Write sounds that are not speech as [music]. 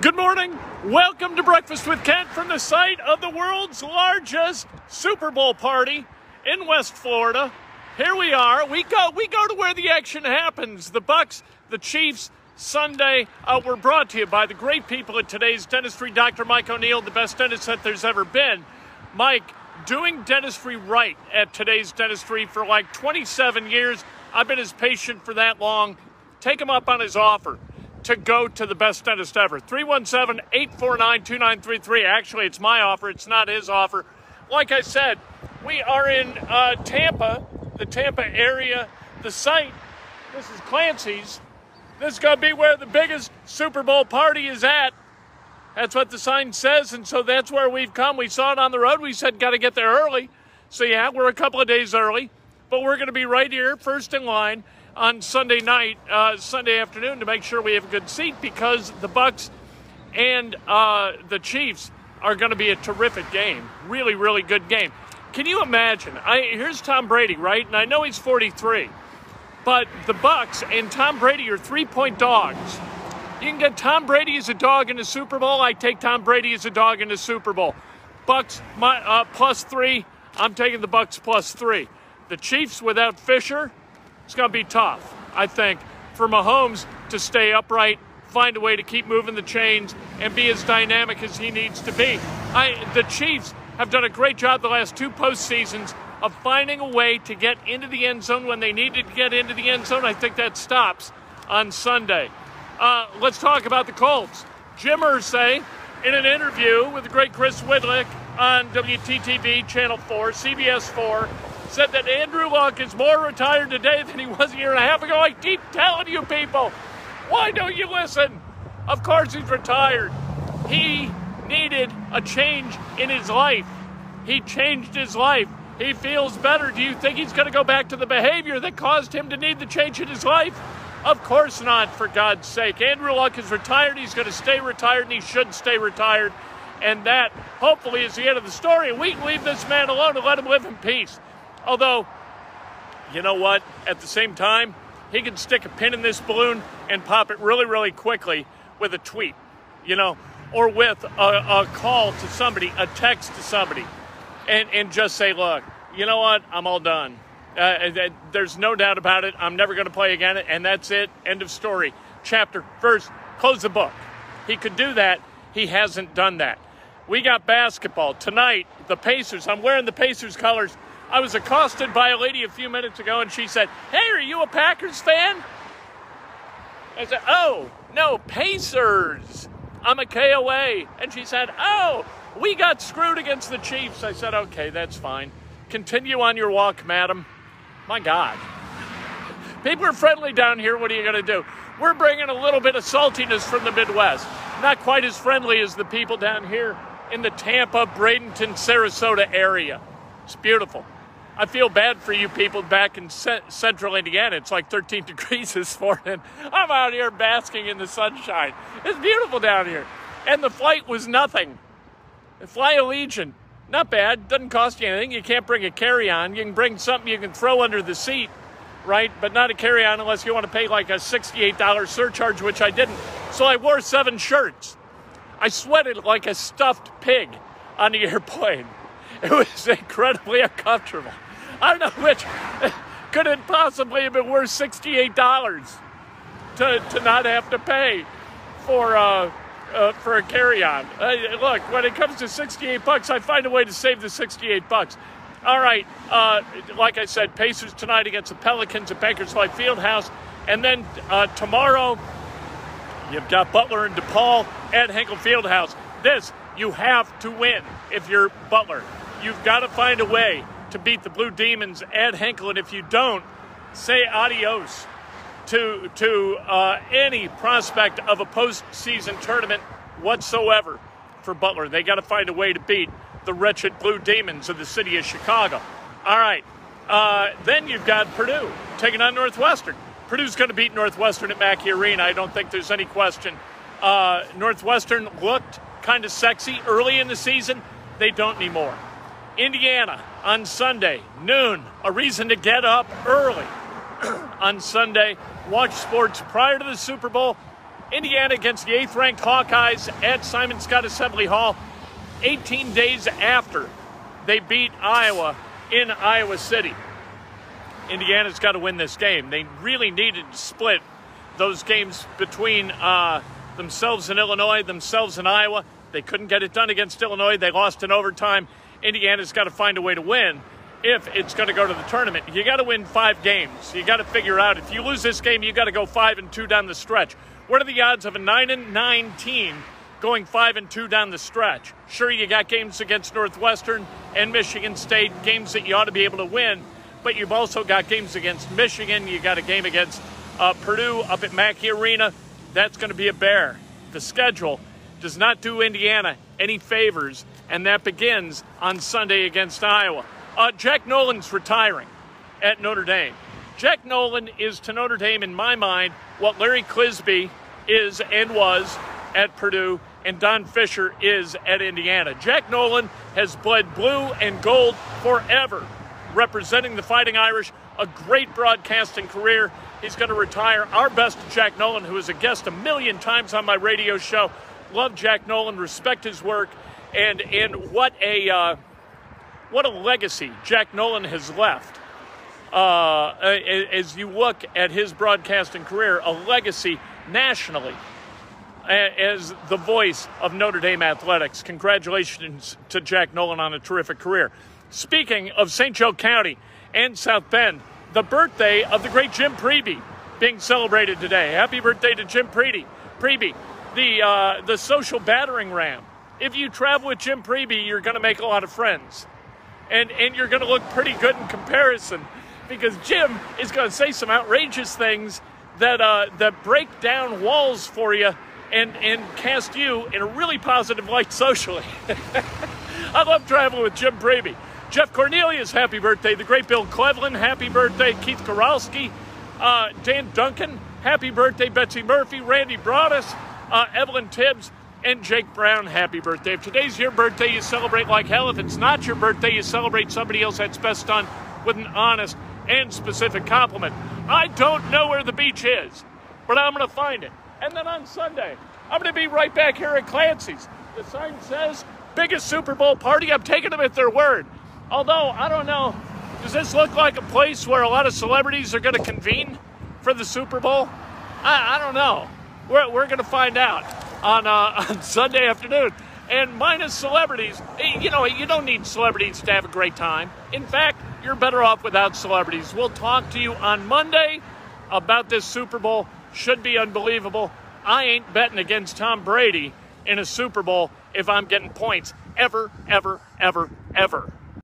Good morning. Welcome to Breakfast with Kent from the site of the world's largest Super Bowl party in West Florida. Here we are. We go we go to where the action happens. The Bucks, the Chiefs, Sunday. Uh, we're brought to you by the great people at today's dentistry, Dr. Mike O'Neill, the best dentist that there's ever been. Mike, doing dentistry right at today's dentistry for like 27 years. I've been his patient for that long. Take him up on his offer to go to the best dentist ever. 317 849 2933. Actually, it's my offer, it's not his offer. Like I said, we are in uh, Tampa, the Tampa area. The site, this is Clancy's. This is going to be where the biggest Super Bowl party is at. That's what the sign says, and so that's where we've come. We saw it on the road. We said, got to get there early. So, yeah, we're a couple of days early, but we're going to be right here, first in line on Sunday night, uh, Sunday afternoon, to make sure we have a good seat because the Bucks and uh, the Chiefs are going to be a terrific game. Really, really good game. Can you imagine? I, here's Tom Brady, right? And I know he's 43, but the Bucks and Tom Brady are three-point dogs. You can get Tom Brady as a dog in the Super Bowl. I take Tom Brady as a dog in the Super Bowl. Bucks my, uh, plus three. I'm taking the Bucks plus three. The Chiefs without Fisher, it's going to be tough, I think, for Mahomes to stay upright, find a way to keep moving the chains, and be as dynamic as he needs to be. I, the Chiefs have done a great job the last two postseasons of finding a way to get into the end zone when they needed to get into the end zone. I think that stops on Sunday. Uh, let's talk about the Colts. Jim Irsay, in an interview with the great Chris Widlic on WTTV Channel 4, CBS 4, said that Andrew Luck is more retired today than he was a year and a half ago. I keep telling you people, why don't you listen? Of course he's retired. He needed a change in his life. He changed his life. He feels better. Do you think he's going to go back to the behavior that caused him to need the change in his life? Of course not, for God's sake. Andrew Luck is retired. He's going to stay retired, and he should stay retired. And that, hopefully, is the end of the story. We can leave this man alone and let him live in peace. Although, you know what? At the same time, he can stick a pin in this balloon and pop it really, really quickly with a tweet, you know, or with a, a call to somebody, a text to somebody, and, and just say, look, you know what? I'm all done. Uh, there's no doubt about it. I'm never going to play again, and that's it. End of story. Chapter. First, close the book. He could do that. He hasn't done that. We got basketball tonight. The Pacers. I'm wearing the Pacers colors. I was accosted by a lady a few minutes ago and she said, Hey, are you a Packers fan? I said, Oh, no, Pacers. I'm a KOA. And she said, Oh, we got screwed against the Chiefs. I said, Okay, that's fine. Continue on your walk, madam. My God. People are friendly down here. What are you going to do? We're bringing a little bit of saltiness from the Midwest. Not quite as friendly as the people down here in the Tampa, Bradenton, Sarasota area. It's beautiful. I feel bad for you people back in central Indiana. It's like 13 [laughs] degrees this morning. I'm out here basking in the sunshine. It's beautiful down here. And the flight was nothing. Fly Allegiant, not bad. Doesn't cost you anything. You can't bring a carry on. You can bring something you can throw under the seat, right? But not a carry on unless you want to pay like a $68 surcharge, which I didn't. So I wore seven shirts. I sweated like a stuffed pig on the [laughs] airplane. It was incredibly uncomfortable. I don't know which could it possibly have been worth $68 to, to not have to pay for uh, uh, for a carry-on. Uh, look, when it comes to 68 bucks, I find a way to save the 68 bucks. All right, uh, like I said, Pacers tonight against the Pelicans at Bankers Life Fieldhouse, and then uh, tomorrow you've got Butler and DePaul at Hinkle Fieldhouse. This you have to win if you're Butler. You've got to find a way to beat the Blue Demons at Hinkle, and if you don't, say adios to to uh, any prospect of a postseason tournament whatsoever for Butler. They got to find a way to beat the wretched Blue Demons of the city of Chicago. All right, uh, then you've got Purdue taking on Northwestern. Purdue's going to beat Northwestern at Mackey Arena. I don't think there's any question. Uh, Northwestern looked kind of sexy early in the season. They don't anymore. Indiana on Sunday, noon, a reason to get up early [clears throat] on Sunday, watch sports prior to the Super Bowl, Indiana against the eighth ranked Hawkeyes at Simon Skjodt Assembly Hall 18 days after they beat Iowa in Iowa City. Indiana's got to win this game. They really needed to split those games between uh, themselves and Illinois, themselves and Iowa. They couldn't get it done against Illinois. They lost in overtime. Indiana's got to find a way to win if it's going to go to the tournament. You got to win five games. You got to figure out if you lose this game, you got to go five and two down the stretch. What are the odds of a nine and nine team going five and two down the stretch? Sure, you got games against Northwestern and Michigan State, games that you ought to be able to win, but you've also got games against Michigan. You got a game against uh, Purdue up at Mackey Arena. That's going to be a bear. The schedule does not do Indiana any favors, and that begins on Sunday against Iowa. Uh, Jack Nolan's retiring at Notre Dame. Jack Nolan is to Notre Dame, in my mind, what Larry Clisby is and was at Purdue and Don Fisher is at Indiana. Jack Nolan has bled blue and gold forever, representing the Fighting Irish, a great broadcasting career. He's going to retire. Our best Jack Nolan, who is a guest a million times on my radio show. Love Jack Nolan, respect his work, and and what a uh, what a legacy Jack Nolan has left. Uh, as you look at his broadcasting career, a legacy nationally as the voice of Notre Dame athletics. Congratulations to Jack Nolan on a terrific career. Speaking of St. Joe County and South Bend, the birthday of the great Jim Priebe being celebrated today. Happy birthday to Jim Priebe. Priebe, the uh, the social battering ram. If you travel with Jim Priebe, you're going to make a lot of friends, and and you're going to look pretty good in comparison, because Jim is going to say some outrageous things that uh, that break down walls for you and and cast you in a really positive light socially. [laughs] I love traveling with Jim Priebe. Jeff Cornelius, happy birthday. The great Bill Cleveland, happy birthday. Keith Koralski, uh, Dan Duncan, happy birthday. Betsy Murphy, Randy Broaddus, uh, Evelyn Tibbs, and Jake Brown, happy birthday. If today's your birthday, you celebrate like hell. If it's not your birthday, you celebrate somebody else that's best done with an honest and specific compliment. I don't know where the beach is, but I'm going to find it. And then on Sunday, I'm going to be right back here at Clancy's. The sign says, biggest Super Bowl party. I'm taking them at their word. Although, I don't know, does this look like a place where a lot of celebrities are going to convene for the Super Bowl? I, I don't know. We're, we're going to find out on, uh, [laughs] on Sunday afternoon. And minus celebrities, eh, you know, you don't need celebrities to have a great time. In fact, you're better off without celebrities. We'll talk to you on Monday about this Super Bowl. Should be unbelievable. I ain't betting against Tom Brady in a Super Bowl if I'm getting points ever, ever, ever, ever.